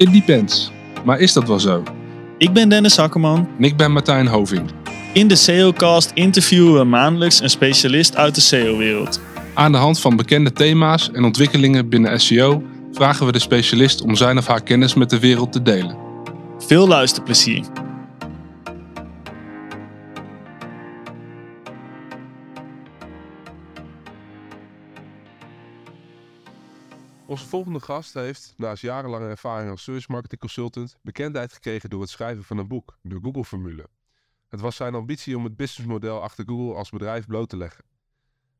It depends. Maar is dat wel zo? Ik ben Dennis Hakkerman. En ik ben Martijn Hoving. In de SEOcast interviewen we maandelijks een specialist uit de SEO-wereld. Aan de hand van bekende thema's en ontwikkelingen binnen SEO vragen we de specialist om zijn of haar kennis met de wereld te delen. Veel luisterplezier. Onze volgende gast heeft, naast jarenlange ervaring als search marketing consultant, bekendheid gekregen door het schrijven van een boek, de Google-formule. Het was zijn ambitie om het businessmodel achter Google als bedrijf bloot te leggen.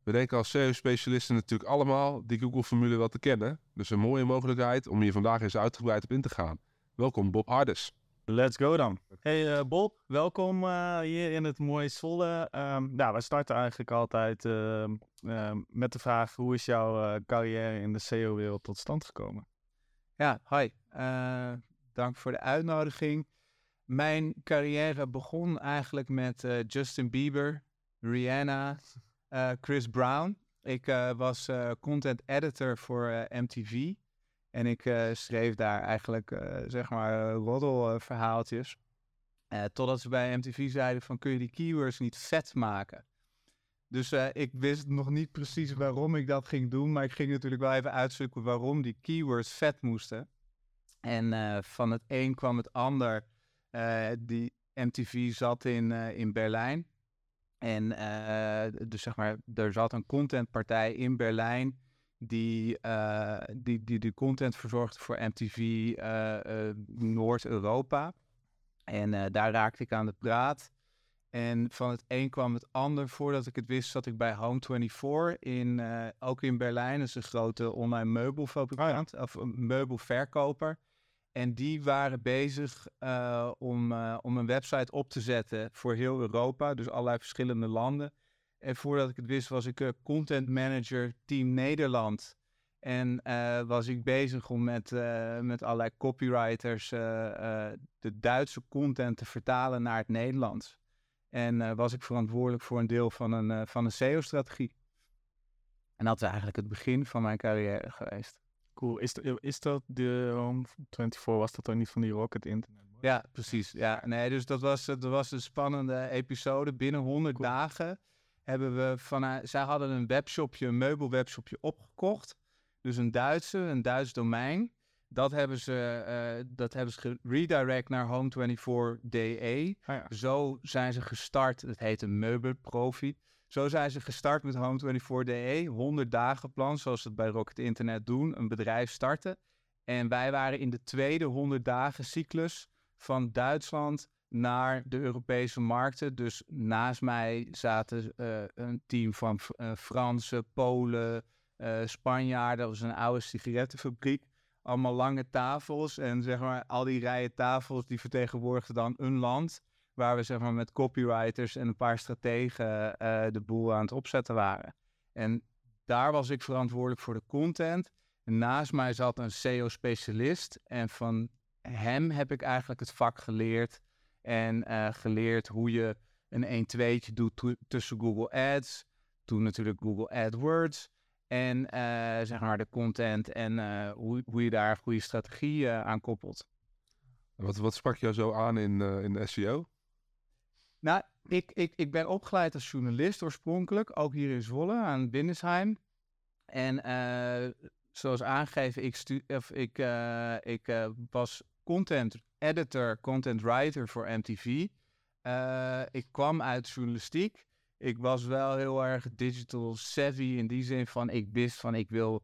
We denken als SEO-specialisten natuurlijk allemaal die Google-formule wel te kennen, dus een mooie mogelijkheid om hier vandaag eens uitgebreid op in te gaan. Welkom Bob Hardes. Let's go dan. Hey uh, Bob, welkom uh, hier in het mooie Zwolle. Um, nou, we starten eigenlijk altijd uh, met de vraag: hoe is jouw eh, carrière in de SEO-wereld tot stand gekomen? Ja, hi. Eh, dank voor de uitnodiging. Mijn carrière begon eigenlijk met eh, Justin Bieber, Rihanna, Chris Brown. Ik was content editor voor MTV. En ik uh, schreef daar eigenlijk, uh, zeg maar, roddelverhaaltjes. Uh, totdat ze bij MTV zeiden van, kun je die keywords niet vet maken? Dus ik wist nog niet precies waarom ik dat ging doen. Maar ik ging natuurlijk wel even uitzoeken waarom die keywords vet moesten. En van het een kwam het ander. die MTV zat in, in Berlijn. En dus zeg maar, er zat een contentpartij in Berlijn die, uh, die, die de content verzorgde voor MTV uh, uh, Noord-Europa. En daar raakte ik aan de praat. En van het een kwam het ander. Voordat ik het wist, zat ik bij Home24 in, ook in Berlijn. Dat is een grote online meubelfabrikant, of een meubelverkoper. En die waren bezig om, om een website op te zetten voor heel Europa, dus allerlei verschillende landen. En voordat ik het wist, was ik uh, content manager Team Nederland. En uh, was ik bezig om met, uh, met allerlei copywriters de Duitse content te vertalen naar het Nederlands. En was ik verantwoordelijk voor een deel van een, van een SEO-strategie. En dat is eigenlijk het begin van mijn carrière geweest. Cool. Is, is dat de Home 24? Was dat dan niet van die Rocket Internet? Ja, precies. Ja, nee, dus dat was, dat was een spannende episode. Binnen 100 dagen hebben we vanuit, zij hadden een webshopje, een meubelwebshopje opgekocht. Dus een Duitse, een Duits domein. Dat hebben ze, uh, dat hebben ze redirect naar Home24.de. Ah ja. Zo zijn ze gestart. Het heet een meubelprofi. Zo zijn ze gestart met Home24.de. 100 dagen plan, zoals ze het bij Rocket Internet doen. Een bedrijf starten. En wij waren in de tweede 100 dagen cyclus van Duitsland naar de Europese markten. Dus naast mij zaten uh, een team van uh, Fransen, Polen, uh, Spanjaarden. Dat was een oude sigarettenfabriek. Allemaal lange tafels. En zeg maar, al die rijen tafels die vertegenwoordigden dan een land. Waar we zeg maar, met copywriters en een paar strategen de boel aan het opzetten waren. En daar was ik verantwoordelijk voor de content. En naast mij zat een SEO-specialist. En van hem heb ik eigenlijk het vak geleerd en uh, geleerd hoe je een 1-2'tje doet tussen Google Ads. Toen natuurlijk Google AdWords. En uh, zeg maar de content en uh, hoe, hoe je daar een goede strategie aan koppelt. Wat, wat sprak jou zo aan in, in de SEO? Nou, ik, ik, ik ben opgeleid als journalist oorspronkelijk, ook hier in Zwolle aan Windesheim. En zoals aangegeven, ik, stu of ik, ik was content editor, content writer voor MTV. Uh, ik kwam uit journalistiek. Ik was wel heel erg digital savvy in die zin van ik wist van ik wil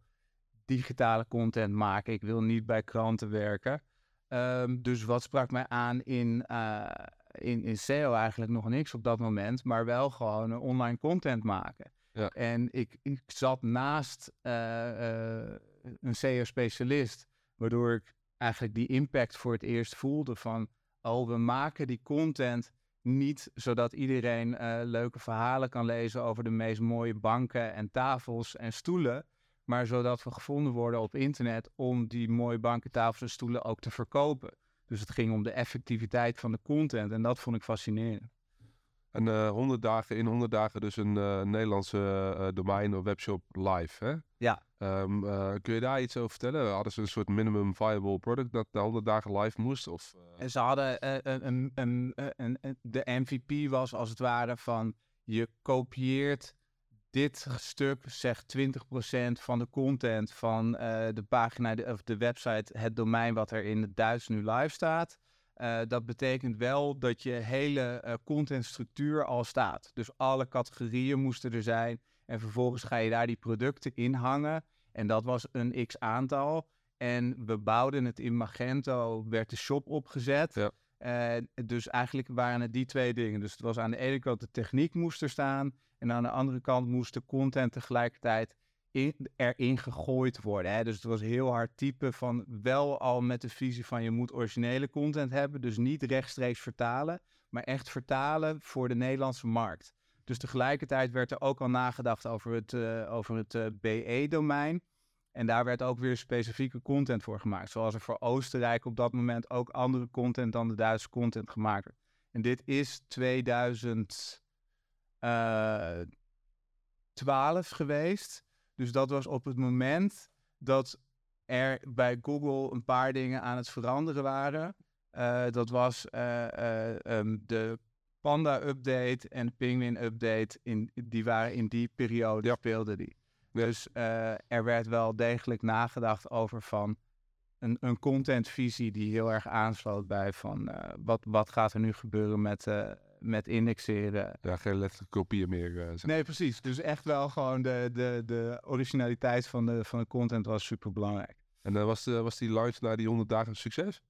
digitale content maken. Ik wil niet bij kranten werken. Um, dus wat sprak mij aan in, uh, in, in SEO eigenlijk nog niks op dat moment, maar wel gewoon uh, online content maken. Ja. En ik, ik zat naast een SEO-specialist, waardoor ik eigenlijk die impact voor het eerst voelde van, oh, we maken die content niet zodat iedereen uh, leuke verhalen kan lezen over de meest mooie banken en tafels en stoelen, maar zodat we gevonden worden op internet om die mooie banken, tafels en stoelen ook te verkopen. Dus het ging om de effectiviteit van de content en dat vond ik fascinerend. En eh 100 dagen, in 100 dagen dus een eh, Nederlandse eh, domein of webshop live, hè? Ja. Ehm, eh, kun je daar iets over vertellen? Hadden ze een soort minimum viable product dat na 100 dagen live moest? Of, eh, En ze hadden eh, een, een, een, de MVP was als het ware van je kopieert dit stuk, zeg 20% van de content van eh, de pagina de- of de website, het domein wat er in het Duits nu live staat. Eh, dat betekent wel dat je hele eh, contentstructuur al staat. Dus alle categorieën moesten er zijn. En vervolgens ga je daar die producten in hangen. En dat was een x aantal. En we bouwden het in Magento, werd de shop opgezet. Ja. Eh, dus eigenlijk waren het die twee dingen. Dus het was aan de ene kant de techniek moest er staan. En aan de andere kant moest de content tegelijkertijd in, erin gegooid worden. Hè? Dus het was heel hard typen van wel al met de visie van je moet originele content hebben. Dus niet rechtstreeks vertalen, maar echt vertalen voor de Nederlandse markt. Dus tegelijkertijd werd er ook al nagedacht over het, eh, over het eh, BE-domein. En daar werd ook weer specifieke content voor gemaakt. Zoals er voor Oostenrijk op dat moment ook andere content dan de Duitse content gemaakt werd. En dit is 2012 geweest. Dus dat was op het moment dat er bij Google een paar dingen aan het veranderen waren. Eh, dat was eh, eh, ehm, de Panda-update en de Penguin-update. In, die waren in die periode, Ja. speelden die. Ja. Dus er werd wel degelijk nagedacht over van een, een contentvisie die heel erg aansloot bij van wat, wat gaat er nu gebeuren met, met indexeren. ja, geen letterlijke kopieën meer. eh. Nee, precies. Dus echt wel gewoon de, de, de originaliteit van de, van de content was super belangrijk. En eh, was, de, was die launch na die 100 dagen een succes?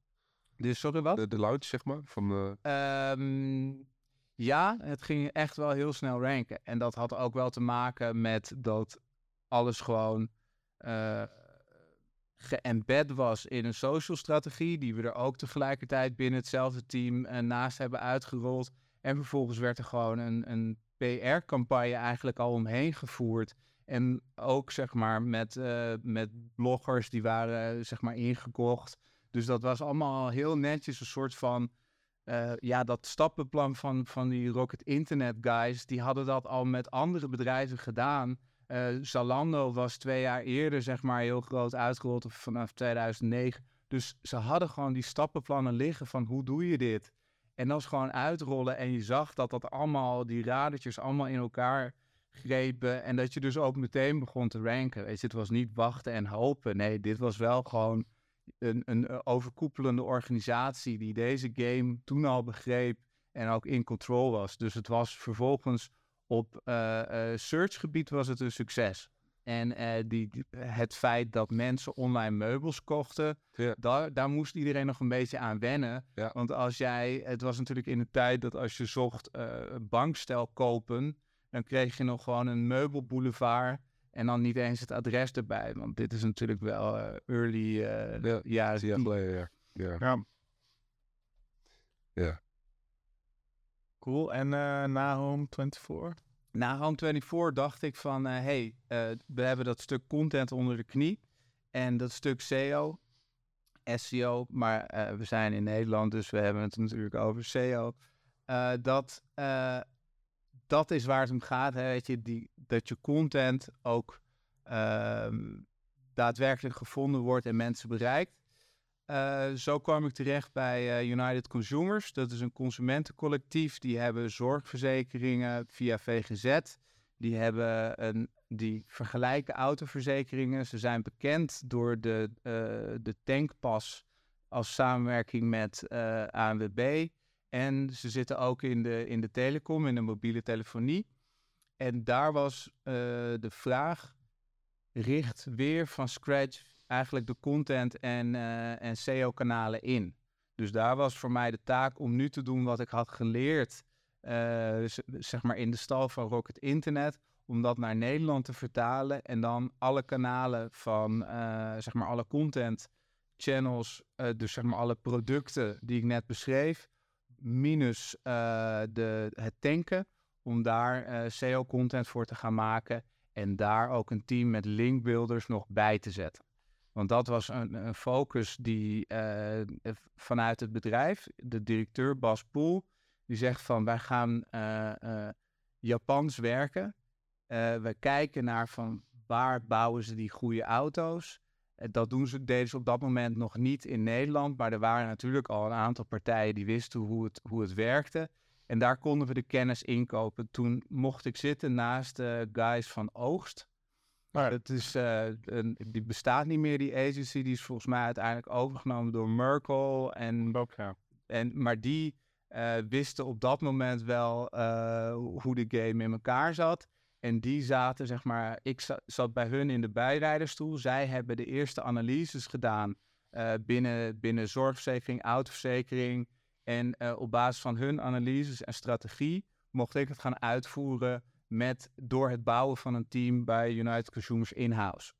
Dus sorry wat? De, de launch, zeg maar? Van, eh, Ehm, ja, het ging echt wel heel snel ranken. En dat had ook wel te maken met dat alles gewoon eh geëmbed was in een social strategie, die we er ook tegelijkertijd binnen hetzelfde team naast hebben uitgerold. En vervolgens werd er gewoon een, een PR-campagne eigenlijk al omheen gevoerd. En ook zeg maar met, eh, met bloggers die waren eh, zeg maar ingekocht. Dus dat was allemaal heel netjes een soort van eh, ja, dat stappenplan van, van die Rocket Internet guys, die hadden dat al met andere bedrijven gedaan. Eh, Zalando was twee jaar eerder, zeg maar, heel groot uitgerold vanaf 2009. Dus ze hadden gewoon die stappenplannen liggen van hoe doe je dit? En dat is gewoon uitrollen en je zag dat dat allemaal, die radertjes allemaal in elkaar grepen. En dat je dus ook meteen begon te ranken. Weet je, het was niet wachten en hopen. Nee, dit was wel gewoon een, een eh, overkoepelende organisatie die deze game toen al begreep en ook in control was. Dus het was vervolgens op eh eh, searchgebied was het een succes. En eh, die, het feit dat mensen online meubels kochten, Ja. daar, daar moest iedereen nog een beetje aan wennen. Ja. Want als jij, het was natuurlijk in de tijd dat als je zocht eh, bankstel kopen, dan kreeg je nog gewoon een meubelboulevard en dan niet eens het adres erbij. Want dit is natuurlijk wel eh, early eh Ja, jaren tien jaar 10. geleden, ja. ja. Ja. Ja. Cool. En eh na Home 24? Na Home 24 dacht ik van, hé, hey, eh, we hebben dat stuk content onder de knie en dat stuk SEO, SEO, maar eh, we zijn in Nederland, dus we hebben het natuurlijk over SEO. Eh, dat, eh, dat is waar het om gaat, hè, weet je, die, dat je content ook ehm, daadwerkelijk gevonden wordt en mensen bereikt. Eh, zo kwam ik terecht bij eh, United Consumers. Dat is een consumentencollectief. Die hebben zorgverzekeringen via VGZ. Die, hebben die vergelijken autoverzekeringen. Ze zijn bekend door de, eh, de tankpas als samenwerking met ANWB. En ze zitten ook in de, in de telecom, in de mobiele telefonie. En daar was de vraag, richt weer van scratch eigenlijk de content en, eh, en SEO-kanalen in. Dus daar was voor mij de taak om nu te doen wat ik had geleerd, eh, zeg maar in de stal van Rocket Internet, om dat naar Nederland te vertalen en dan alle kanalen van, eh, zeg maar alle content channels, dus zeg maar alle producten die ik net beschreef, minus de, het tanken, om daar SEO-content voor te gaan maken en daar ook een team met linkbuilders nog bij te zetten. Want dat was een, een focus die eh, vanuit het bedrijf, de directeur Bas Poel, Die zegt van wij gaan uh, Japans werken. we kijken naar van waar bouwen ze die goede auto's. dat doen ze, deden ze op dat moment nog niet in Nederland. Maar er waren natuurlijk al een aantal partijen die wisten hoe het, hoe het werkte. En daar konden we de kennis inkopen. Toen mocht ik zitten naast de guys van Oogst. Maar het is, uh, een, die bestaat niet meer, die agency. Die is volgens mij uiteindelijk overgenomen door Merkel. En, en, maar die uh, wisten op dat moment wel uh, hoe de game in elkaar zat. En die zaten, zeg maar, ik zat bij hun in de bijrijderstoel. Zij hebben de eerste analyses gedaan binnen, binnen zorgverzekering, autoverzekering. En op basis van hun analyses en strategie mocht ik het gaan uitvoeren met, door het bouwen van een team bij United Consumers in-house.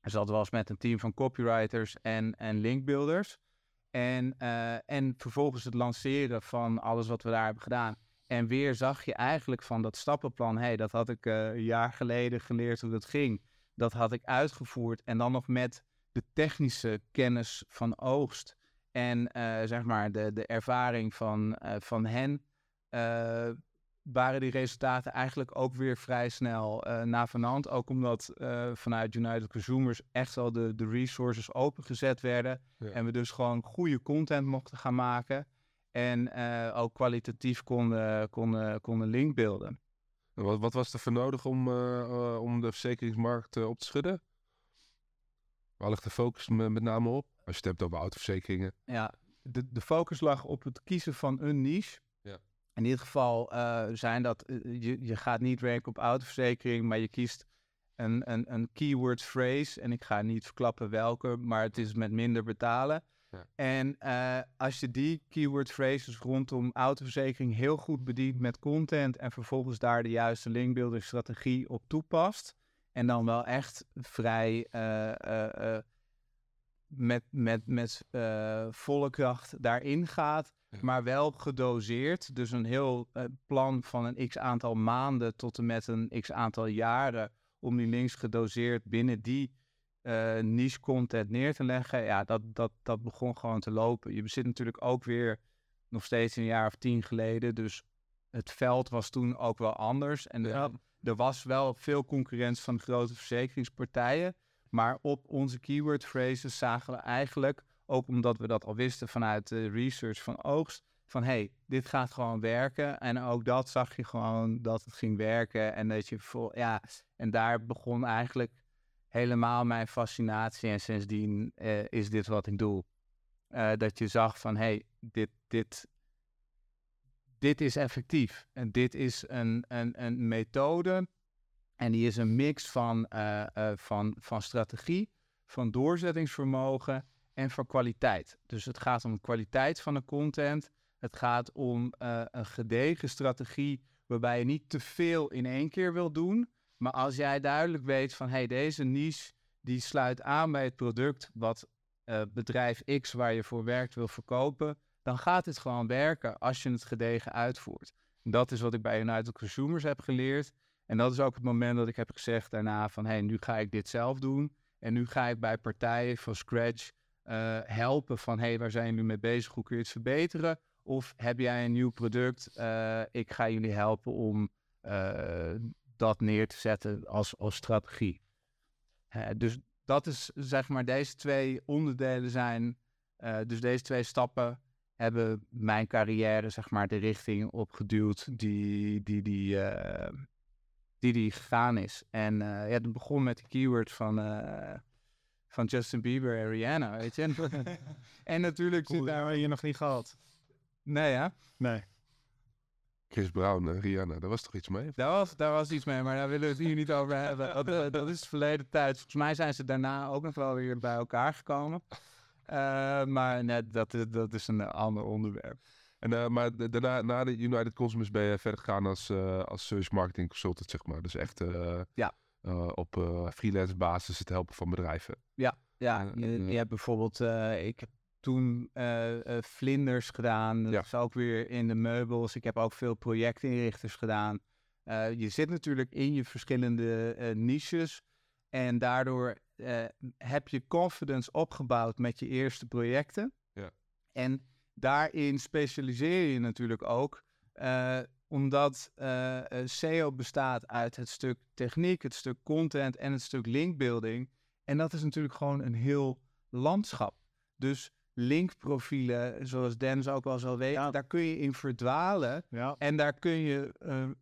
Dus dat was met een team van copywriters en, en linkbuilders. En, uh, en vervolgens het lanceren van alles wat we daar hebben gedaan. En weer zag je eigenlijk van dat stappenplan, hey, dat had ik uh, een jaar geleden geleerd hoe dat ging. Dat had ik uitgevoerd. En dan nog met de technische kennis van oogst. En uh, zeg maar de, de ervaring van, van hen waren die resultaten eigenlijk ook weer vrij snel uh, na vanand. Ook omdat uh, vanuit United Consumers echt wel de, de resources opengezet werden. En we dus gewoon goede content mochten gaan maken. En uh, ook kwalitatief konden, konden, konden linkbeelden. Wat, wat was er voor nodig om, om de verzekeringsmarkt op te schudden? Waar ligt de focus met name op? Als je het hebt over autoverzekeringen. Ja, de, de focus lag op het kiezen van een niche in dit geval uh, zijn dat, uh, je, je gaat niet werken op autoverzekering, maar je kiest een, een, een keyword phrase. En ik ga niet verklappen welke, maar het is met minder betalen. Ja. En uh, als je die keyword phrases rondom autoverzekering heel goed bedient met content en vervolgens daar de juiste linkbuilding strategie op toepast. En dan wel echt vrij met, met, met volle kracht daarin gaat maar wel gedoseerd. Dus een heel uh, plan van een x aantal maanden tot en met een x aantal jaren om die links gedoseerd binnen die uh, niche content neer te leggen. Ja, dat, dat, dat begon gewoon te lopen. Je zit natuurlijk ook weer nog steeds een jaar of tien geleden. Dus het veld was toen ook wel anders. En er, er was wel veel concurrentie van de grote verzekeringspartijen. Maar op onze keyword phrases zagen we eigenlijk ook omdat we dat al wisten vanuit de research van oogst. Van hey, dit gaat gewoon werken. En ook dat zag je gewoon dat het ging werken. En dat je vol, ja, en daar begon eigenlijk helemaal mijn fascinatie. En sindsdien uh, is dit wat ik doe. Uh, dat je zag van hey, dit, dit, dit is effectief. En dit is een, een, een methode. En die is een mix van, uh, van, van strategie, van doorzettingsvermogen en van kwaliteit. Dus het gaat om de kwaliteit van de content. Het gaat om uh, een gedegen strategie waarbij je niet te veel in één keer wil doen. Maar als jij duidelijk weet van hey, deze niche die sluit aan bij het product wat uh, bedrijf X waar je voor werkt wil verkopen, dan gaat het gewoon werken als je het gedegen uitvoert. dat is wat ik bij United Consumers heb geleerd. En dat is ook het moment dat ik heb gezegd daarna van hey, nu ga ik dit zelf doen. En nu ga ik bij partijen van scratch uh, helpen van hey, waar zijn jullie mee bezig? Hoe kun je het verbeteren? Of heb jij een nieuw product? Uh, ik ga jullie helpen om uh, dat neer te zetten als, als strategie. dus dat is zeg maar, deze twee onderdelen zijn, dus deze twee stappen hebben mijn carrière zeg maar de richting opgeduwd die die, die, die, die gegaan is. En ja, het begon met de keyword van van Justin Bieber en Rihanna, weet je. En, natuurlijk zit daar... je nog niet gehad? Nee, ja? Nee. Chris Brown en Rihanna, daar was toch iets mee? Daar was, daar was iets mee, maar daar willen we het hier niet over hebben. Dat, dat is verleden tijd. Volgens mij zijn ze daarna ook nog wel weer bij elkaar gekomen. Uh, maar net, dat, dat is een ander onderwerp. En, uh, maar daarna, na de United Consumers ben je verder gegaan als, uh, als search marketing consultant, zeg maar. Dus echt ja. Uh, op uh, freelance basis het helpen van bedrijven. Ja, ja. je, je hebt bijvoorbeeld, ik heb toen vlinders gedaan. Dat ja. is ook weer in de meubels. Ik heb ook veel projectinrichters gedaan. je zit natuurlijk in je verschillende niches. En daardoor heb je confidence opgebouwd met je eerste projecten. Ja. En daarin specialiseer je natuurlijk ook. eh, omdat eh, eh, SEO bestaat uit het stuk techniek, het stuk content en het stuk linkbuilding. En dat is natuurlijk gewoon een heel landschap. Dus linkprofielen, zoals Dennis ook wel zal weten, Ja. daar kun je in verdwalen. Ja. En daar kun je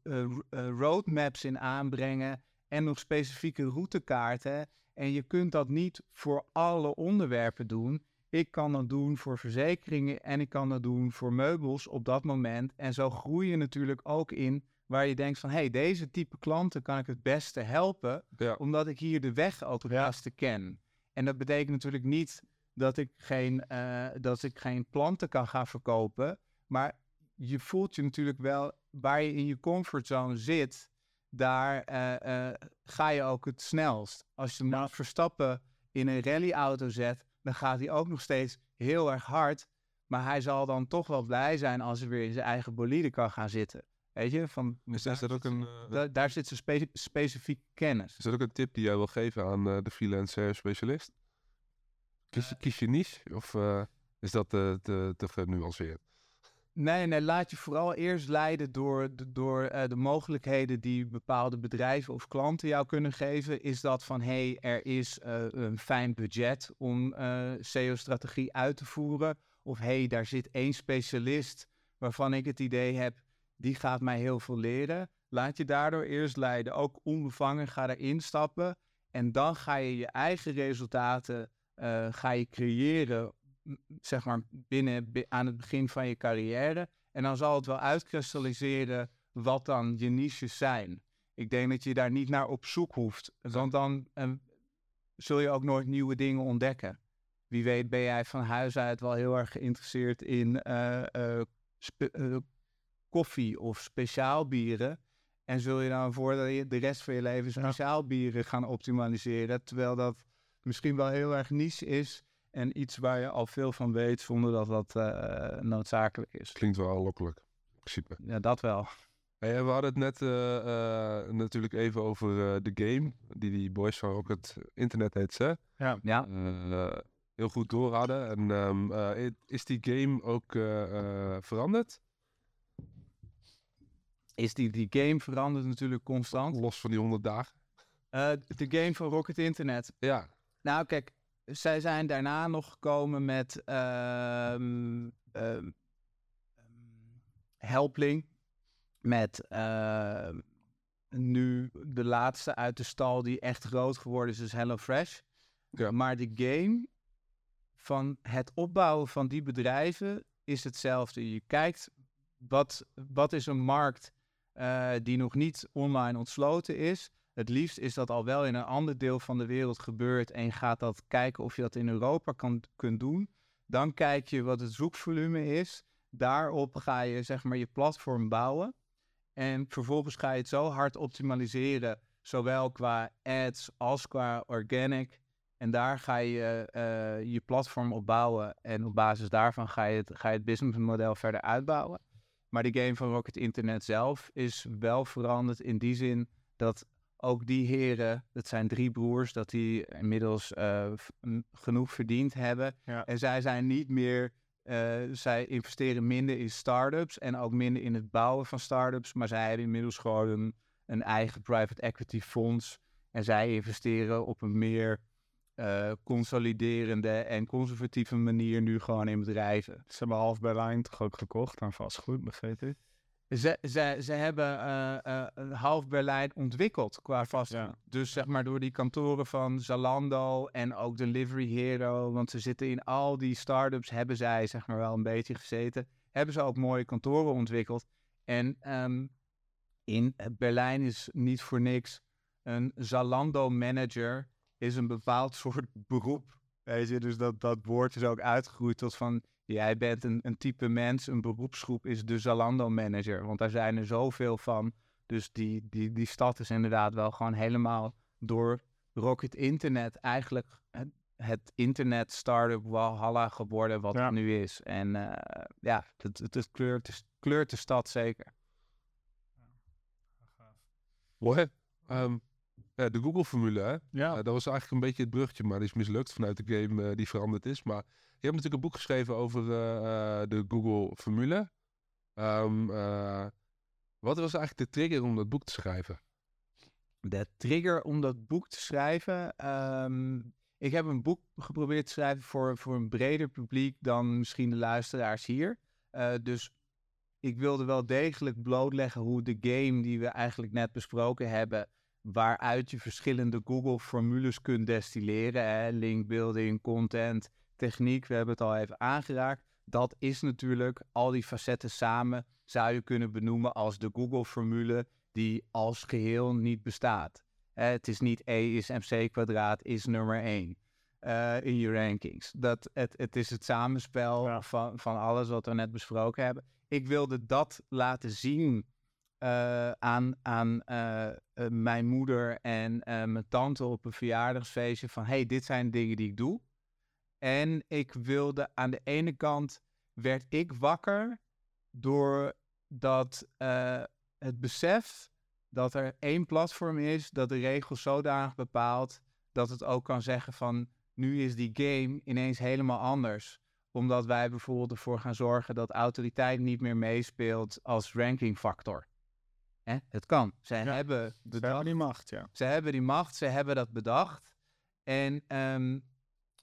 eh, roadmaps in aanbrengen en nog specifieke routekaarten. En je kunt dat niet voor alle onderwerpen doen. Ik kan dat doen voor verzekeringen en ik kan dat doen voor meubels op dat moment. En zo groei je natuurlijk ook in waar je denkt van... hé, hey, deze type klanten kan ik het beste helpen... Ja. omdat ik hier de weg ook het beste ken. En dat betekent natuurlijk niet dat ik geen, eh, dat ik geen planten kan gaan verkopen... maar je voelt je natuurlijk wel waar je in je comfortzone zit, daar eh, eh, ga je ook het snelst. Als je Max Verstappen in een rallyauto zet, dan gaat hij ook nog steeds heel erg hard. Maar hij zal dan toch wel blij zijn als hij weer in zijn eigen bolide kan gaan zitten. Weet je, van, Is, daar is dat ook zit een, eh, da- daar zit zijn spe- specifieke kennis. is dat ook een tip die jij wil geven aan eh, de freelance specialist? Kies, je- kies je niche of eh, is dat te, te, te genuanceerd? Nee, nee, laat je vooral eerst leiden door, de, door eh, de mogelijkheden die bepaalde bedrijven of klanten jou kunnen geven. Is dat van, hé, hey, er is eh, een fijn budget om eh SEO-strategie uit te voeren. Of hé, hey, daar zit één specialist waarvan ik het idee heb, die gaat mij heel veel leren. Laat je daardoor eerst leiden, ook onbevangen, ga erin stappen. En dan ga je je eigen resultaten ga je creëren zeg maar binnen bi- aan het begin van je carrière. En dan zal het wel uitkristalliseren wat dan je niches zijn. Ik denk dat je daar niet naar op zoek hoeft. Want dan eh, zul je ook nooit nieuwe dingen ontdekken. Wie weet ben jij van huis uit wel heel erg geïnteresseerd in eh, eh, eh, koffie of speciaalbieren. En zul je dan je de rest van je leven speciaalbieren gaan optimaliseren. Terwijl dat misschien wel heel erg niche is. En iets waar je al veel van weet zonder dat dat eh, noodzakelijk is. Klinkt wel lokkelijk, in principe. Ja, dat wel. Hey, we hadden het net eh, eh, natuurlijk even over eh, de game, die die boys van Rocket Internet heet, hè? Ja. Ja. Eh, heel goed door hadden. En ehm, eh, is die game ook eh, eh, veranderd? Is die, die game verandert natuurlijk constant. Los van die 100 dagen? Eh, de game van Rocket Internet. Ja, Nou, kijk, zij zijn daarna nog gekomen met ehm, ehm, Helpling. Met ehm, nu de laatste uit de stal die echt groot geworden is, is HelloFresh. Ja. Maar de game van het opbouwen van die bedrijven is hetzelfde. Je kijkt, wat, wat is een markt eh, die nog niet online ontsloten is? Het liefst is dat al wel in een ander deel van de wereld gebeurd en je gaat dat kijken of je dat in Europa kan, kunt doen. Dan kijk je wat het zoekvolume is. Daarop ga je zeg maar je platform bouwen. En vervolgens ga je het zo hard optimaliseren, zowel qua ads als qua organic. En daar ga je eh, je platform op bouwen. En op basis daarvan ga je het, ga je het businessmodel verder uitbouwen. Maar de game van Rocket Internet zelf is wel veranderd in die zin dat ook die heren, dat zijn drie broers, dat die inmiddels eh, genoeg verdiend hebben. Ja. En zij zijn niet meer, eh, zij investeren minder in start-ups en ook minder in het bouwen van start-ups. Maar zij hebben inmiddels gewoon een, een eigen private equity fonds. En zij investeren op een meer eh, consoliderende en conservatieve manier nu gewoon in bedrijven. Ze hebben half Berlijn toch ook gekocht aan vastgoed, begreep ik? Ze, ze, ze hebben eh, eh, een half Berlijn ontwikkeld qua vast. Ja. Dus zeg maar door die kantoren van Zalando en ook Delivery Hero. Want ze zitten in al die start-ups, hebben zij zeg maar wel een beetje gezeten. Hebben ze ook mooie kantoren ontwikkeld. En ehm, in Berlijn is niet voor niks een Zalando manager is een bepaald soort beroep. Weet je, dus dat, dat woord is ook uitgegroeid tot van Jij bent een, een type mens, een beroepsgroep is de Zalando manager. Want daar zijn er zoveel van. Dus die, die, die stad is inderdaad wel gewoon helemaal door Rocket Internet eigenlijk het, het internet startup Walhalla geworden wat Ja. het nu is. En eh, ja, het, het, het kleurt, de, kleurt de stad zeker. mooi. Ehm, ja, de Google-formule, hè? Ja, Eh, dat was eigenlijk een beetje het bruggetje, maar die is mislukt vanuit de game eh, die veranderd is. Maar hebt natuurlijk een boek geschreven over eh, eh, de Google-formule. Ehm, eh, wat was eigenlijk de trigger om dat boek te schrijven? De trigger om dat boek te schrijven. ehm, ik heb een boek geprobeerd te schrijven voor, voor een breder publiek dan misschien de luisteraars hier. Dus ik wilde wel degelijk blootleggen hoe de game die we eigenlijk net besproken hebben, waaruit je verschillende Google-formules kunt destilleren. Hè? Linkbuilding, content, techniek, we hebben het al even aangeraakt. Dat is natuurlijk al die facetten samen, zou je kunnen benoemen als de Google-formule die als geheel niet bestaat. Hè, het is niet E is mc kwadraat is nummer 1 in je rankings. Dat, het, het is het samenspel Ja. van, van alles wat we net besproken hebben. Ik wilde dat laten zien eh, aan, aan eh, eh, mijn moeder en eh, mijn tante op een verjaardagsfeestje van hey, dit zijn dingen die ik doe. En ik wilde aan de ene kant werd ik wakker door dat eh, het besef dat er één platform is dat de regels zodanig bepaalt dat het ook kan zeggen van nu is die game ineens helemaal anders. Omdat wij bijvoorbeeld ervoor gaan zorgen dat autoriteit niet meer meespeelt als rankingfactor. Hè? Het kan. Zij Ja, hebben Ze hebben die macht, ja. ze hebben die macht, ze hebben dat bedacht. En ehm,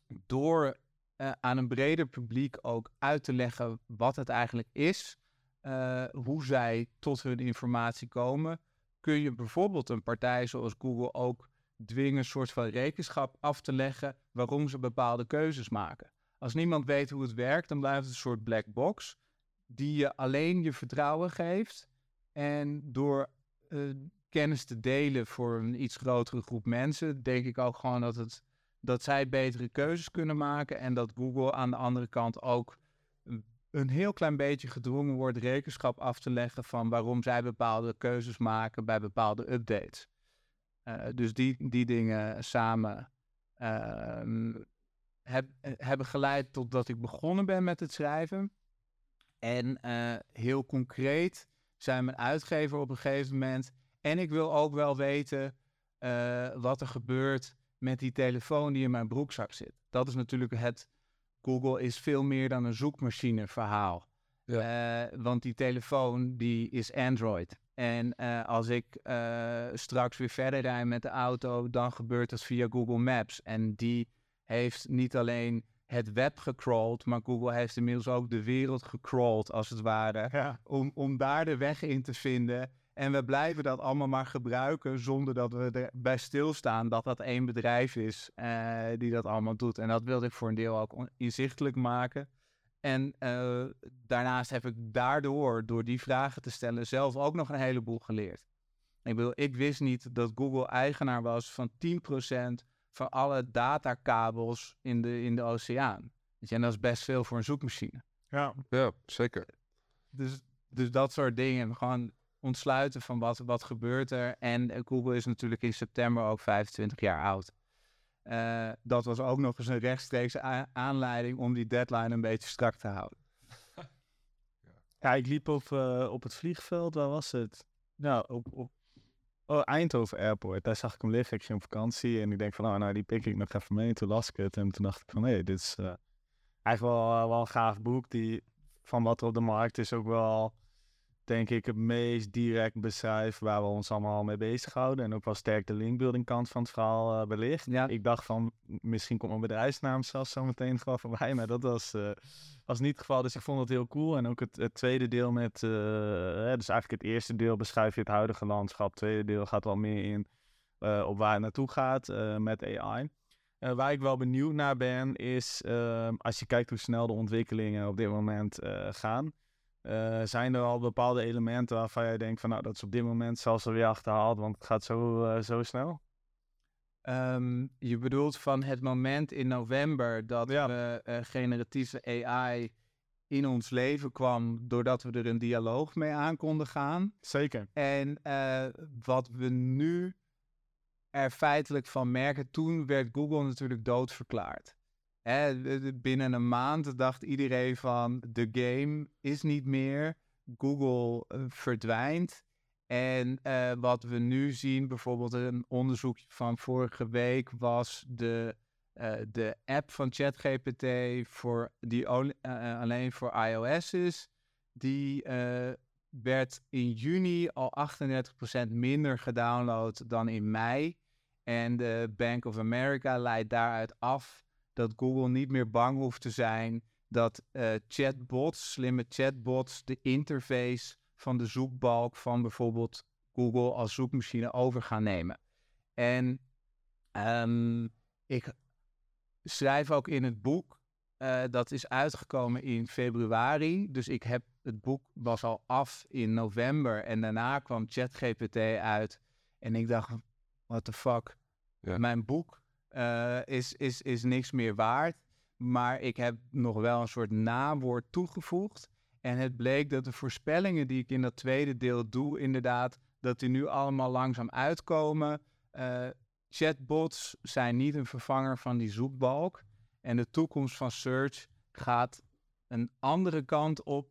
door eh, aan een breder publiek ook uit te leggen wat het eigenlijk is, eh, hoe zij tot hun informatie komen, kun je bijvoorbeeld een partij zoals Google ook dwingen een soort van rekenschap af te leggen waarom ze bepaalde keuzes maken. Als niemand weet hoe het werkt, dan blijft het een soort black box die je alleen je vertrouwen geeft. En door eh, kennis te delen voor een iets grotere groep mensen, denk ik ook gewoon dat, het, dat zij betere keuzes kunnen maken. En dat Google aan de andere kant ook een- heel klein beetje gedwongen wordt rekenschap af te leggen van waarom zij bepaalde keuzes maken bij bepaalde updates. Eh, dus die, die dingen samen ehm, eh, hebben geleid tot dat ik begonnen ben met het schrijven. En eh, heel concreet zei mijn uitgever op een gegeven moment. En ik wil ook wel weten wat er gebeurt met die telefoon die in mijn broekzak zit. Dat is natuurlijk het. Google is veel meer dan een zoekmachine verhaal. Eh, want die telefoon die is Android. En eh, als ik eh, straks weer verder rijd met de auto, dan gebeurt dat via Google Maps. En die heeft niet alleen het web gecrawled, maar Google heeft inmiddels ook de wereld gecrawled, als het ware Ja, om, om daar de weg in te vinden. En we blijven dat allemaal maar gebruiken zonder dat we erbij stilstaan dat dat één bedrijf is eh, die dat allemaal doet. En dat wilde ik voor een deel ook inzichtelijk maken. En eh, daarnaast heb ik daardoor, door die vragen te stellen, zelf ook nog een heleboel geleerd. Ik bedoel, ik wist niet dat Google eigenaar was van 10% van alle datakabels in de, in de oceaan. En dat is best veel voor een zoekmachine. ja. Ja, zeker. Dus, dus dat soort dingen. Gewoon ontsluiten van wat, wat gebeurt er. En eh, Google is natuurlijk in september ook 25 jaar oud. Eh, dat was ook nog eens een rechtstreekse aanleiding om die deadline een beetje strak te houden. Ja, ik liep op, eh, op het vliegveld, waar was het? Nou, op, op oh, Eindhoven Airport. Daar zag ik hem liggen. Ik ging op vakantie en ik denk van, oh, nou, die pik ik nog even mee. Toen las ik het en toen dacht ik van, hé, dit is eh, eigenlijk wel, wel een gaaf boek. Die van wat er op de markt is ook wel, denk ik, het meest direct beschrijft waar we ons allemaal mee bezighouden. En ook wel sterk de linkbuilding kant van het verhaal eh, belicht. Ja. Ik dacht van, misschien komt mijn bedrijfsnaam zelfs zo meteen gewoon voorbij, maar dat was... eh, was niet het geval, dus ik vond het heel cool. En ook het, het tweede deel met, eh, hè, dus eigenlijk het eerste deel beschrijf je het huidige landschap. Het tweede deel gaat wel meer in op waar het naartoe gaat met AI. Waar ik wel benieuwd naar ben, is ehm, als je kijkt hoe snel de ontwikkelingen op dit moment gaan. Eh, zijn er al bepaalde elementen waarvan jij denkt van nou dat is op dit moment zelfs alweer achterhaald, want het gaat zo, eh, zo snel? Ehm, je bedoelt van het moment in november dat Ja. we eh, generatieve AI in ons leven kwam, doordat we er een dialoog mee aan konden gaan. Zeker. En wat we nu er feitelijk van merken, toen werd Google natuurlijk doodverklaard. Binnen een maand dacht iedereen van de game is niet meer, Google eh, verdwijnt. En eh, wat we nu zien, bijvoorbeeld een onderzoek van vorige week, was de eh, de app van ChatGPT voor, die alleen voor iOS is, die werd in juni al 38% minder gedownload dan in mei. En de Bank of America leidt daaruit af dat Google niet meer bang hoeft te zijn dat eh, chatbots, slimme chatbots, de interface van de zoekbalk van bijvoorbeeld Google als zoekmachine over gaan nemen. En ehm, ik schrijf ook in het boek, eh, dat is uitgekomen in februari. Dus ik heb het boek was al af in november en daarna kwam ChatGPT uit. En ik dacht, what the fuck, Ja. mijn boek eh, is, is, is niks meer waard. Maar ik heb nog wel een soort nawoord toegevoegd. En het bleek dat de voorspellingen die ik in dat tweede deel doe, inderdaad, dat die nu allemaal langzaam uitkomen. Eh, chatbots zijn niet een vervanger van die zoekbalk. En de toekomst van search gaat een andere kant op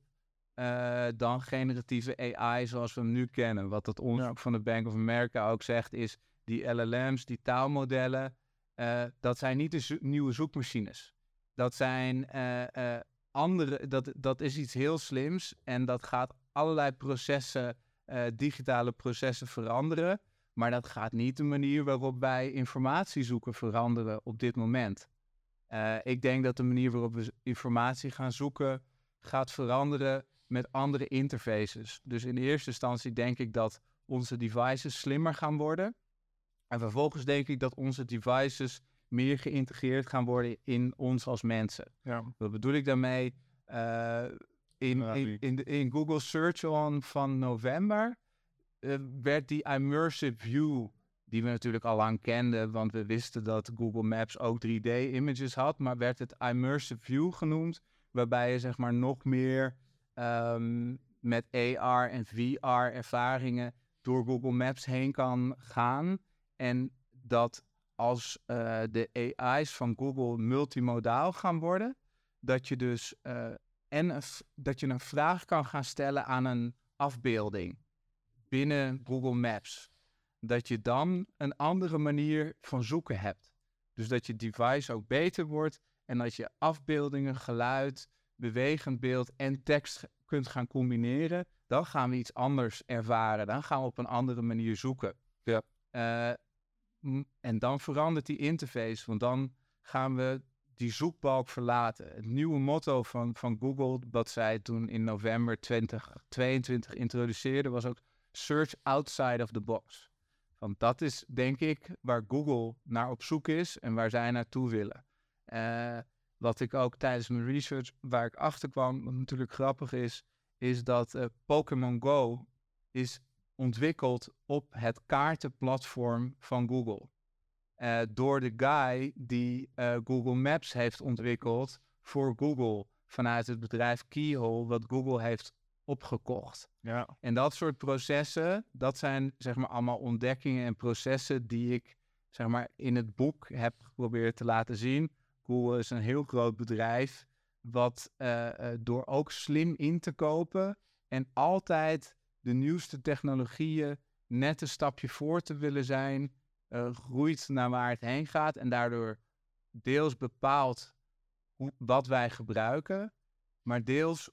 eh, dan generatieve AI zoals we hem nu kennen. Wat het onderzoek van de Bank of America ook zegt, is die LLM's, die taalmodellen, eh, dat zijn niet de nieuwe zoekmachines. Dat zijn eh, eh, andere, dat, dat is iets heel slims en dat gaat allerlei processen, digitale processen veranderen. Maar dat gaat niet de manier waarop wij informatie zoeken veranderen op dit moment. Ik denk dat de manier waarop we informatie gaan zoeken gaat veranderen met andere interfaces. Dus in eerste instantie denk ik dat onze devices slimmer gaan worden. En vervolgens denk ik dat onze devices meer geïntegreerd gaan worden in ons als mensen. Ja. Wat bedoel ik daarmee? Eh, in, in, in, de- in Google Search On van november eh, werd die immersive view, die we natuurlijk al lang kenden, want we wisten dat Google Maps ook 3D-images had, maar werd het immersive view genoemd, waarbij je zeg maar nog meer ehm, met AR en VR-ervaringen door Google Maps heen kan gaan. En dat als eh, de AI's van Google multimodaal gaan worden, dat je dus eh, en een dat je een vraag kan gaan stellen aan een afbeelding binnen Google Maps. Dat je dan een andere manier van zoeken hebt. Dus dat je device ook beter wordt en dat je afbeeldingen, geluid, bewegend beeld en tekst kunt gaan combineren. Dan gaan we iets anders ervaren. Dan gaan we op een andere manier zoeken. Ja. Eh, en dan verandert die interface, want dan gaan we die zoekbalk verlaten. Het nieuwe motto van, van Google, dat zij toen in november 2022 introduceerden, was ook Search outside of the box. Want dat is, denk ik, waar Google naar op zoek is en waar zij naartoe willen. Eh, wat ik ook tijdens mijn research, waar ik achter kwam, wat natuurlijk grappig is, is dat eh, Pokémon Go is ontwikkeld op het kaartenplatform van Google. Eh, door de guy die eh, Google Maps heeft ontwikkeld voor Google vanuit het bedrijf Keyhole, wat Google heeft opgekocht. Ja. En dat soort processen, dat zijn zeg maar allemaal ontdekkingen en processen die ik zeg maar in het boek heb geprobeerd te laten zien. Google is een heel groot bedrijf wat eh, door ook slim in te kopen en altijd de nieuwste technologieën net een stapje voor te willen zijn, eh, groeit naar waar het heen gaat en daardoor deels bepaalt hoe, wat wij gebruiken, maar deels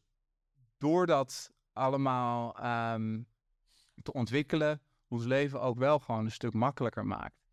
door dat allemaal ehm, te ontwikkelen, ons leven ook wel gewoon een stuk makkelijker maakt.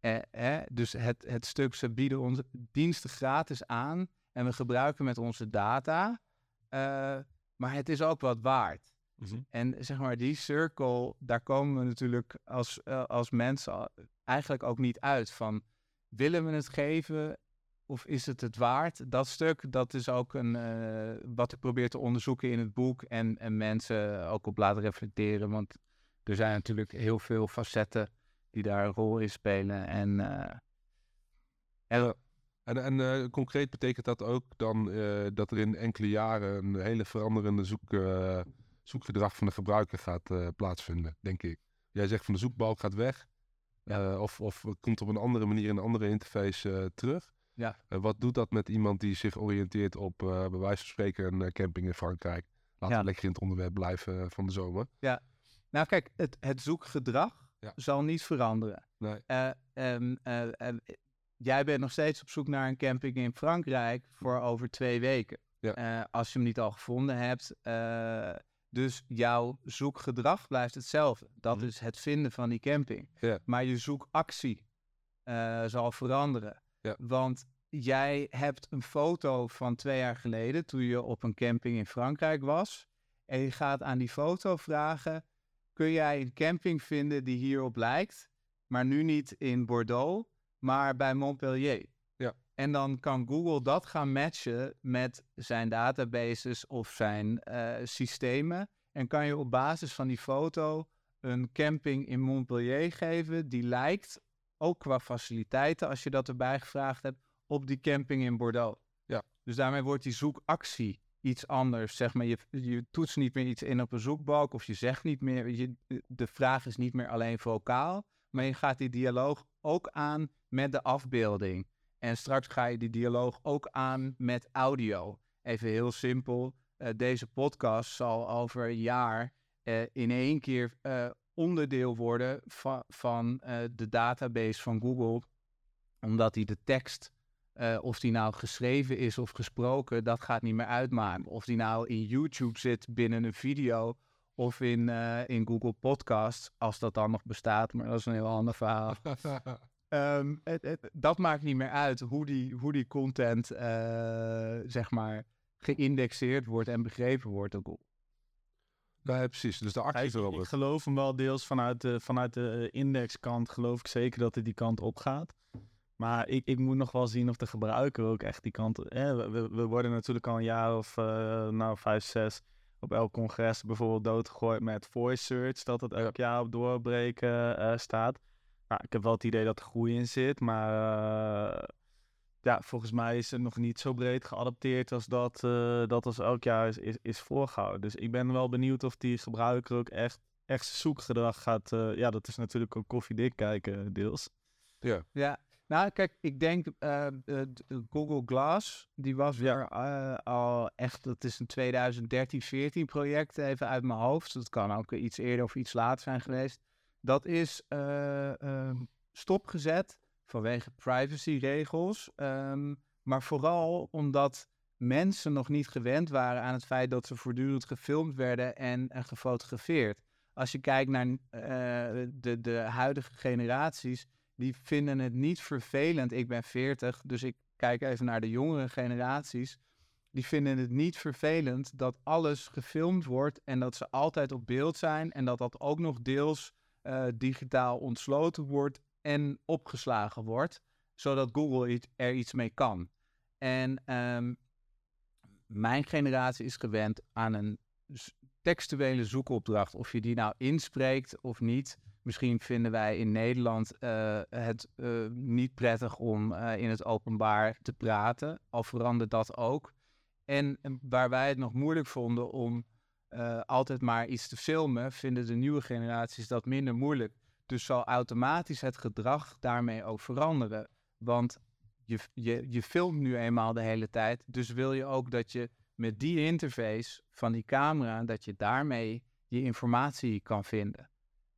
Eh? Dus het, het stuk, ze bieden onze diensten gratis aan en we gebruiken met onze data, eh, maar het is ook wat waard. Mhm. En zeg maar, die circle, daar komen we natuurlijk als, eh, als mensen eigenlijk ook niet uit. Van, willen we het geven of is het het waard? Dat stuk, dat is ook een, eh, wat ik probeer te onderzoeken in het boek. En, en mensen ook op laten reflecteren. Want er zijn natuurlijk heel veel facetten die daar een rol in spelen. En, eh, en En, en concreet betekent dat ook dan dat er in enkele jaren een hele veranderende zoek, zoekgedrag van de gebruiker gaat eh, plaatsvinden, denk ik. Jij zegt van de zoekbalk gaat weg. eh, of, of komt op een andere manier in een andere interface eh, terug. Ja. Wat doet dat met iemand die zich oriënteert op, bij wijze van spreken, een camping in Frankrijk? Laten Ja. we lekker in het onderwerp blijven van de zomer. nou kijk, het, het zoekgedrag Ja. zal niet veranderen. Nee. Eh, ehm, eh, eh, jij bent nog steeds op zoek naar een camping in Frankrijk voor over twee weken. Ja. Als je hem niet al gevonden hebt. Dus jouw zoekgedrag blijft hetzelfde. Dat Mhm. is het vinden van die camping. Maar je zoekactie eh, zal veranderen. Want jij hebt een foto van twee jaar geleden toen je op een camping in Frankrijk was. En je gaat aan die foto vragen: kun jij een camping vinden die hierop lijkt, maar nu niet in Bordeaux, maar bij Montpellier? En dan kan Google dat gaan matchen met zijn databases of zijn eh, systemen. En kan je op basis van die foto een camping in Montpellier geven die lijkt, ook qua faciliteiten, als je dat erbij gevraagd hebt, op die camping in Bordeaux. Ja. Dus daarmee wordt die zoekactie iets anders. Zeg maar, je, je toetst niet meer iets in op een zoekbalk of je zegt niet meer, je, de vraag is niet meer alleen vocaal, maar je gaat die dialoog ook aan met de afbeelding. En straks ga je die dialoog ook aan met audio. Even heel simpel, eh, deze podcast zal over een jaar eh, in één keer eh, onderdeel worden va- van de database van Google, omdat die de tekst, of die nou geschreven is of gesproken, dat gaat niet meer uitmaken. Of die nou in YouTube zit binnen een video of in, in Google Podcast, als dat dan nog bestaat, maar dat is een heel ander verhaal. Ehm, het, het- dat maakt niet meer uit hoe die, hoe die content, eh, zeg maar, geïndexeerd wordt en begrepen wordt door Google. nee, precies. Dus de Ja, acties ik, ik erop. geloof hem wel deels vanuit de, vanuit de indexkant. Geloof ik zeker dat het die kant op gaat. Maar ik, ik moet nog wel zien of de gebruiker ook echt die kant. Eh, we- we, we worden natuurlijk al een jaar of eh, nou vijf, zes op elk congres bijvoorbeeld doodgegooid met voice search. Dat het elk jaar op doorbreken eh, staat. Nou, ik heb wel het idee dat er groei in zit. Maar eh, ja, volgens mij is het nog niet zo breed geadapteerd als dat, eh, dat als elk jaar is, is, is voorgehouden. Dus ik ben wel benieuwd of die gebruiker ook echt, echt zoekgedrag gaat. eh, ja, dat is natuurlijk ook koffiedik kijken, deels. Ja, nou kijk, ik denk eh, de- de Google Glass, die was weer eh, al echt, dat is een 2013, 14 project, even uit mijn hoofd. Dat kan ook iets eerder of iets later zijn geweest. Dat is eh, ehm, stopgezet vanwege privacyregels, ehm, maar vooral omdat mensen nog niet gewend waren aan het feit dat ze voortdurend gefilmd werden en, en gefotografeerd. Als je kijkt naar eh, de, de huidige generaties, die vinden het niet vervelend. Ik ben 40, dus ik kijk even naar de jongere generaties. Die vinden het niet vervelend dat alles gefilmd wordt en dat ze altijd op beeld zijn en dat dat ook nog deels eh, digitaal ontsloten wordt en opgeslagen wordt, zodat Google er iets mee kan. En ehm, mijn generatie is gewend aan een textuele zoekopdracht. Of je die nou inspreekt of niet. Misschien vinden wij in Nederland eh, het eh, niet prettig om in het openbaar te praten. Al verandert dat ook. En waar wij het nog moeilijk vonden om eh, altijd maar iets te filmen, vinden de nieuwe generaties dat minder moeilijk. Dus zal automatisch het gedrag daarmee ook veranderen. Want je, je, je filmt nu eenmaal de hele tijd. Dus wil je ook dat je met die interface van die camera, dat je daarmee je informatie kan vinden.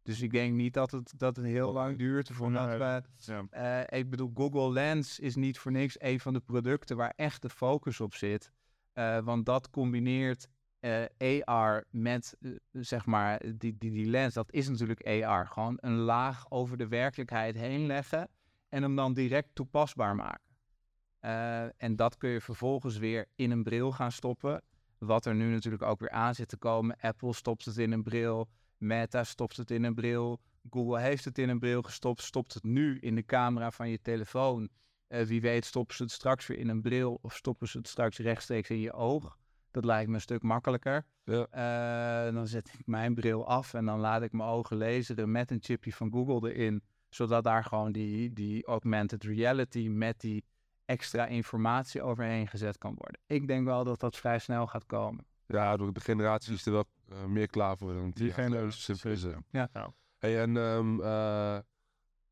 Dus ik denk niet dat het, dat het heel lang duurt voordat we... Eh, ik bedoel, Google Lens is niet voor niks een van de producten waar echt de focus op zit. Eh, want dat combineert eh, AR met, eh, zeg maar, die, die, die lens. Dat is natuurlijk AR. Gewoon een laag over de werkelijkheid heen leggen en hem dan direct toepasbaar maken. Eh, en dat kun je vervolgens weer in een bril gaan stoppen. Wat er nu natuurlijk ook weer aan zit te komen. Apple stopt het in een bril. Meta stopt het in een bril. Google heeft het in een bril gestopt. Stopt het nu in de camera van je telefoon. Wie weet stoppen ze het straks weer in een bril. Of stoppen ze het straks rechtstreeks in je oog. Dat lijkt me een stuk makkelijker. Ja. Eh, dan zet ik mijn bril af en dan laat ik mijn ogen lezen met een chipje van Google erin. Zodat daar gewoon die, die augmented reality met die extra informatie overheen gezet kan worden. Ik denk wel dat dat vrij snel gaat komen. Ja, door de generatie is er wel eh, meer klaar voor dan Die generatie. Ja. Hey, en ehm eh,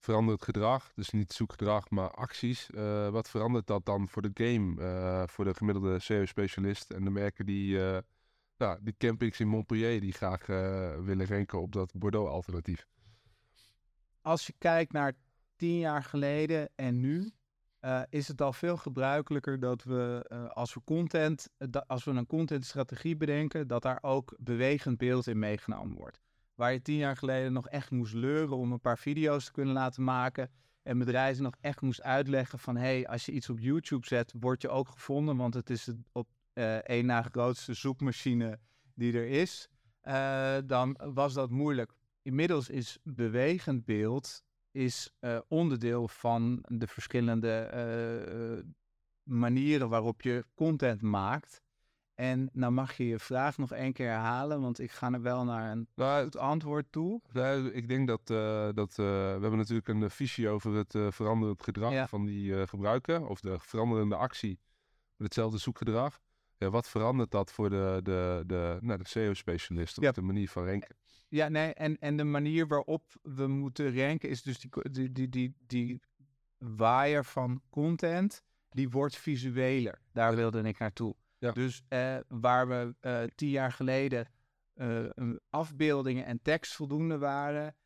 verandert gedrag, dus niet zoekgedrag, maar acties. Eh, wat verandert dat dan voor de game, eh, voor de gemiddelde SEO-specialist en de merken die, eh, nou, die campings in Montpellier die graag willen renken op dat Bordeaux-alternatief? Als je kijkt naar tien jaar geleden en nu, uh, is het al veel gebruikelijker dat we uh, als we content, als we een contentstrategie bedenken, dat daar ook bewegend beeld in meegenomen wordt. Waar je tien jaar geleden nog echt moest leuren om een paar video's te kunnen laten maken. En bedrijven nog echt moest uitleggen van hé, hey, als je iets op YouTube zet, word je ook gevonden. Want het is het op uh, één na grootste zoekmachine die er is. dan was dat moeilijk. Inmiddels is bewegend beeld is uh, onderdeel van de verschillende manieren waarop je content maakt. En nou mag je je vraag nog één keer herhalen, want ik ga er wel naar een nou, goed antwoord toe. Nou, ik denk dat, uh, dat we hebben natuurlijk een visie over het veranderend gedrag van die gebruiker, of de veranderende actie met hetzelfde zoekgedrag. Ja, wat verandert dat voor de, de, de, nou, de SEO-specialist of de manier van ranken? Ja, nee, en, en de manier waarop we moeten ranken is dus die, die, die, die, die waaier van content, die wordt visueler. Daar wilde ik naartoe. Dus eh, waar we uh, tien jaar geleden uh, afbeeldingen en tekst voldoende waren,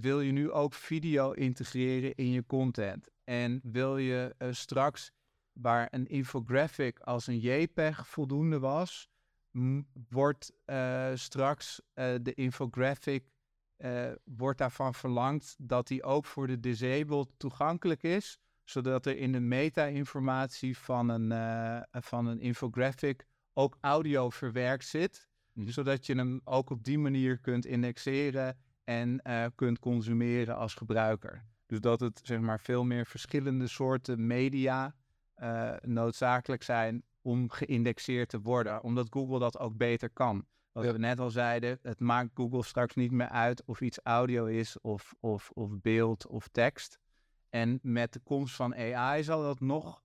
wil je nu ook video integreren in je content. En wil je straks, waar een infographic als een JPEG voldoende was, wordt straks de infographic, wordt daarvan verlangd dat die ook voor de disabled toegankelijk is, zodat er in de meta-informatie van, een van een infographic ook audio verwerkt zit, mm -hmm. zodat je hem ook op die manier kunt indexeren en kunt consumeren als gebruiker. Dus dat het zeg maar veel meer verschillende soorten media noodzakelijk zijn om geïndexeerd te worden, omdat Google dat ook beter kan. Wat we net al zeiden, het maakt Google straks niet meer uit of iets audio is of, of, of beeld of tekst. En met de komst van AI zal dat nog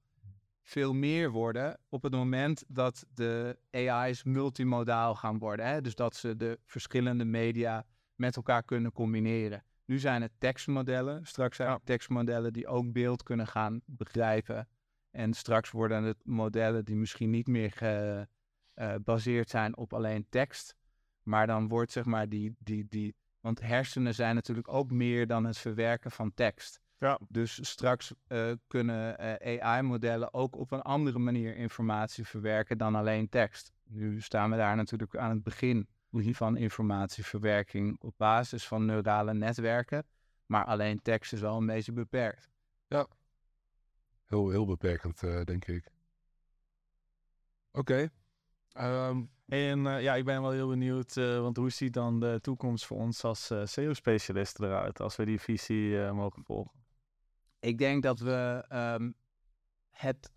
veel meer worden op het moment dat de AI's multimodaal gaan worden. Hè? Dus dat ze de verschillende media met elkaar kunnen combineren. Nu zijn het tekstmodellen, straks zijn het tekstmodellen die ook beeld kunnen gaan begrijpen en straks worden het modellen die misschien niet meer gebaseerd eh, zijn op alleen tekst. Maar dan wordt zeg maar die, die, die. Want hersenen zijn natuurlijk ook meer dan het verwerken van tekst. Ja. Dus straks uh, kunnen uh, AI-modellen ook op een andere manier informatie verwerken dan alleen tekst. Nu staan we daar natuurlijk aan het begin van informatieverwerking op basis van neurale netwerken. Maar alleen tekst is wel een beetje beperkt. Ja, heel, heel beperkend, uh, denk ik. Oké. Okay. Um, ehm, en uh, ja, ik ben wel heel benieuwd, uh, want hoe ziet dan de toekomst voor ons als SEO-specialisten eruit, als we die visie mogen volgen? Ik denk dat we um, het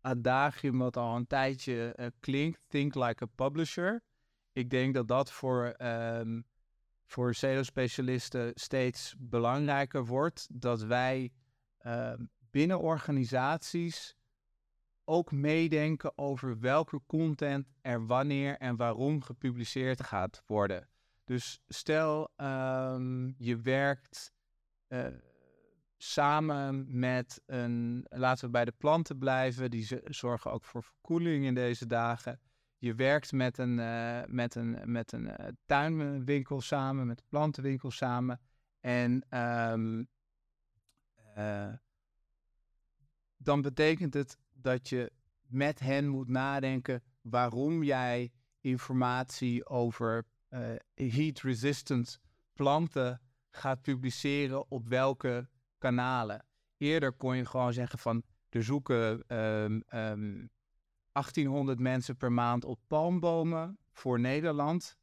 adagium wat al een tijdje klinkt, think like a publisher. Ik denk dat dat voor, um, voor SEO-specialisten steeds belangrijker wordt, dat wij binnen organisaties ook meedenken over welke content er wanneer en waarom gepubliceerd gaat worden. Dus stel je werkt uh, samen met een, laten we bij de planten blijven, die zorgen ook voor verkoeling in deze dagen. Je werkt met een, uh, met een, met een uh, tuinwinkel samen, met een plantenwinkel samen. En um, dan betekent het dat je met hen moet nadenken waarom jij informatie over heat-resistant planten gaat publiceren op welke kanalen. Eerder kon je gewoon zeggen van er zoeken um, um, 1800 mensen per maand op palmbomen voor Nederland.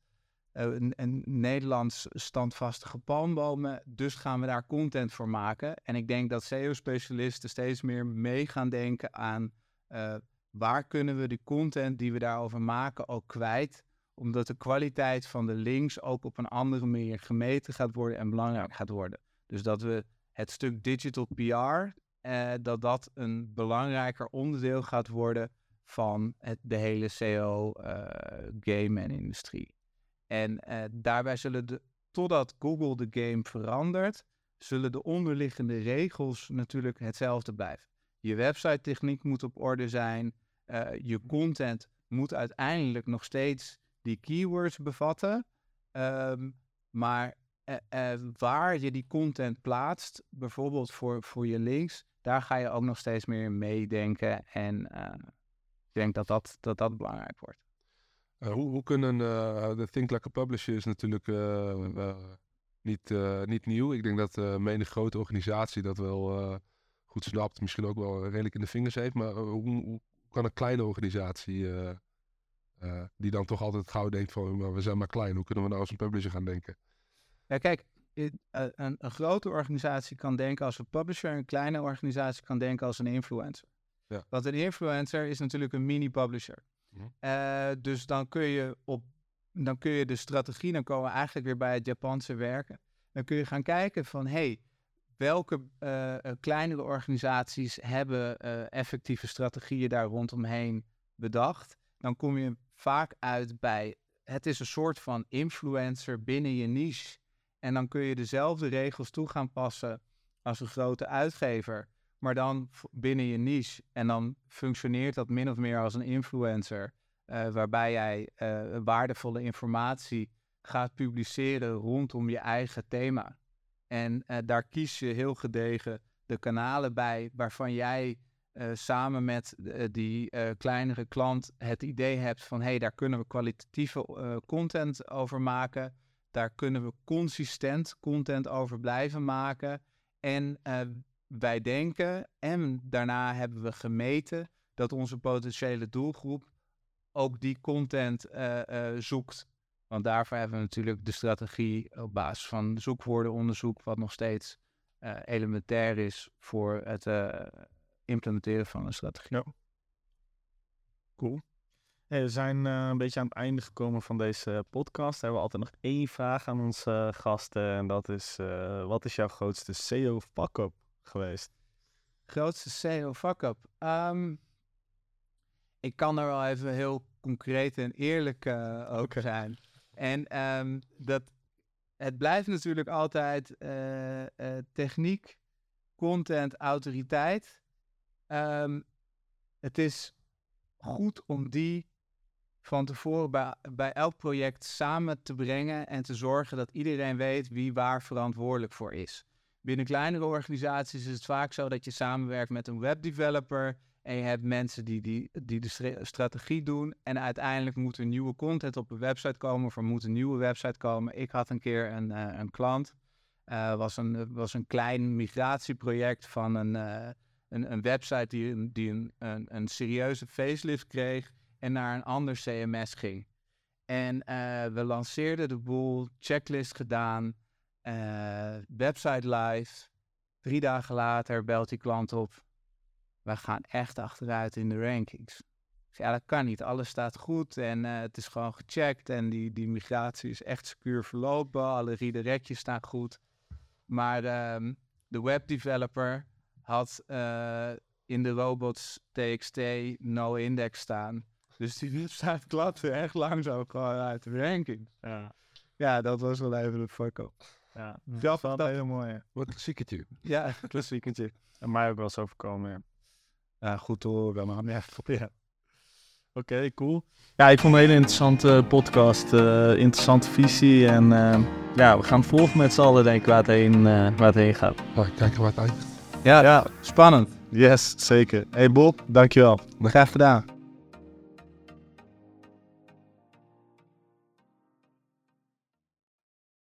Uh, een, Nederlands standvastige palmbomen. Dus gaan we daar content voor maken. En ik denk dat SEO-specialisten steeds meer mee gaan denken aan uh, waar kunnen we de content die we daarover maken ook kwijt. Omdat de kwaliteit van de links ook op een andere manier gemeten gaat worden en belangrijk gaat worden. Dus dat we het stuk digital PR, uh, dat dat een belangrijker onderdeel gaat worden van het, de hele SEO-game en industrie. En uh, daarbij zullen de, totdat Google de game verandert, zullen de onderliggende regels natuurlijk hetzelfde blijven. Je website techniek moet op orde zijn. Uh, je content moet uiteindelijk nog steeds die keywords bevatten. Um, maar uh, waar je die content plaatst, bijvoorbeeld voor, voor je links, daar ga je ook nog steeds meer meedenken. En ik denk dat dat, dat, dat belangrijk wordt. hoe, hoe kunnen de Think Like a Publisher is natuurlijk niet, niet nieuw. Ik denk dat uh, menig grote organisatie dat wel goed snapt. Misschien ook wel redelijk in de vingers heeft. Maar hoe, hoe kan een kleine organisatie die dan toch altijd gauw denkt van, we zijn maar klein, hoe kunnen we nou als een publisher gaan denken? Ja, kijk, eh, een, een, grote organisatie kan denken als een publisher, een kleine organisatie kan denken als een influencer. Ja. Want een influencer is natuurlijk een mini-publisher. Mhm. Uh, dus dan kun je op dan kun je de strategie, dan komen we eigenlijk weer bij het Japanse werken. Dan kun je gaan kijken van, hey, welke uh, kleinere organisaties hebben effectieve strategieën daar rondomheen bedacht. Dan kom je vaak uit bij het is een soort van influencer binnen je niche. En dan kun je dezelfde regels toe gaan passen als een grote uitgever, maar dan binnen je niche. En dan functioneert dat min of meer als een influencer, uh, waarbij jij uh, waardevolle informatie gaat publiceren rondom je eigen thema. En uh, daar kies je heel gedegen de kanalen bij waarvan jij samen met die kleinere klant het idee hebt van hé, hey, daar kunnen we kwalitatieve content over maken. Daar kunnen we consistent content over blijven maken. En wij denken, en daarna hebben we gemeten, dat onze potentiële doelgroep ook die content zoekt. Want daarvoor hebben we natuurlijk de strategie op basis van zoekwoordenonderzoek, wat nog steeds elementair is voor het implementeren van een strategie. Ja. Cool. We zijn uh, een beetje aan het einde gekomen van deze podcast. We hebben altijd nog één vraag aan onze gasten. En dat is, uh, wat is jouw grootste SEO fuck-up geweest? Grootste SEO fuck-up? Um, ik kan er wel even heel concreet en eerlijk uh, over zijn. En um, dat, het blijft natuurlijk altijd techniek, content, autoriteit. Ehm, het is goed om die van tevoren bij, elk project samen te brengen en te zorgen dat iedereen weet wie waar verantwoordelijk voor is. Binnen kleinere organisaties is het vaak zo dat je samenwerkt met een webdeveloper en je hebt mensen die, die, die de strategie doen. En uiteindelijk moet er nieuwe content op een website komen of er moet een nieuwe website komen. Ik had een keer een, uh, een klant, uh, was, een, was een klein migratieproject van een, uh, een, een website die, die een, een, serieuze facelift kreeg en naar een ander CMS ging. En uh, we lanceerden de boel, checklist gedaan, uh, website live. Drie dagen later belt die klant op. We gaan echt achteruit in de rankings. Ja, dat kan niet. Alles staat goed en uh, het is gewoon gecheckt. En die, die migratie is echt secuur verlopen. Alle redirectjes staan goed. Maar um, de webdeveloper had in de robots TXT no index staan. Dus die website klapte echt langzaam gewoon uit de ranking. Ja, ja dat was wel even een fuck-up. Ja, dat was een hele mooie. Wat een klassieketje. Ja, klassieketje. En mij ook wel eens overkomen, ja. Ja, goed te horen, maar ja, ja. Oké, cool. Ja, ik vond het een hele interessante podcast. Uh, interessante visie. En uh, ja, we gaan volgen met z'n allen, denk ik, waar het heen, uh, waar het heen gaat. Nou, kijken waar het eindigt. Ja, ja, spannend. Yes, zeker. Hey Bob, dankjewel. Graag gedaan.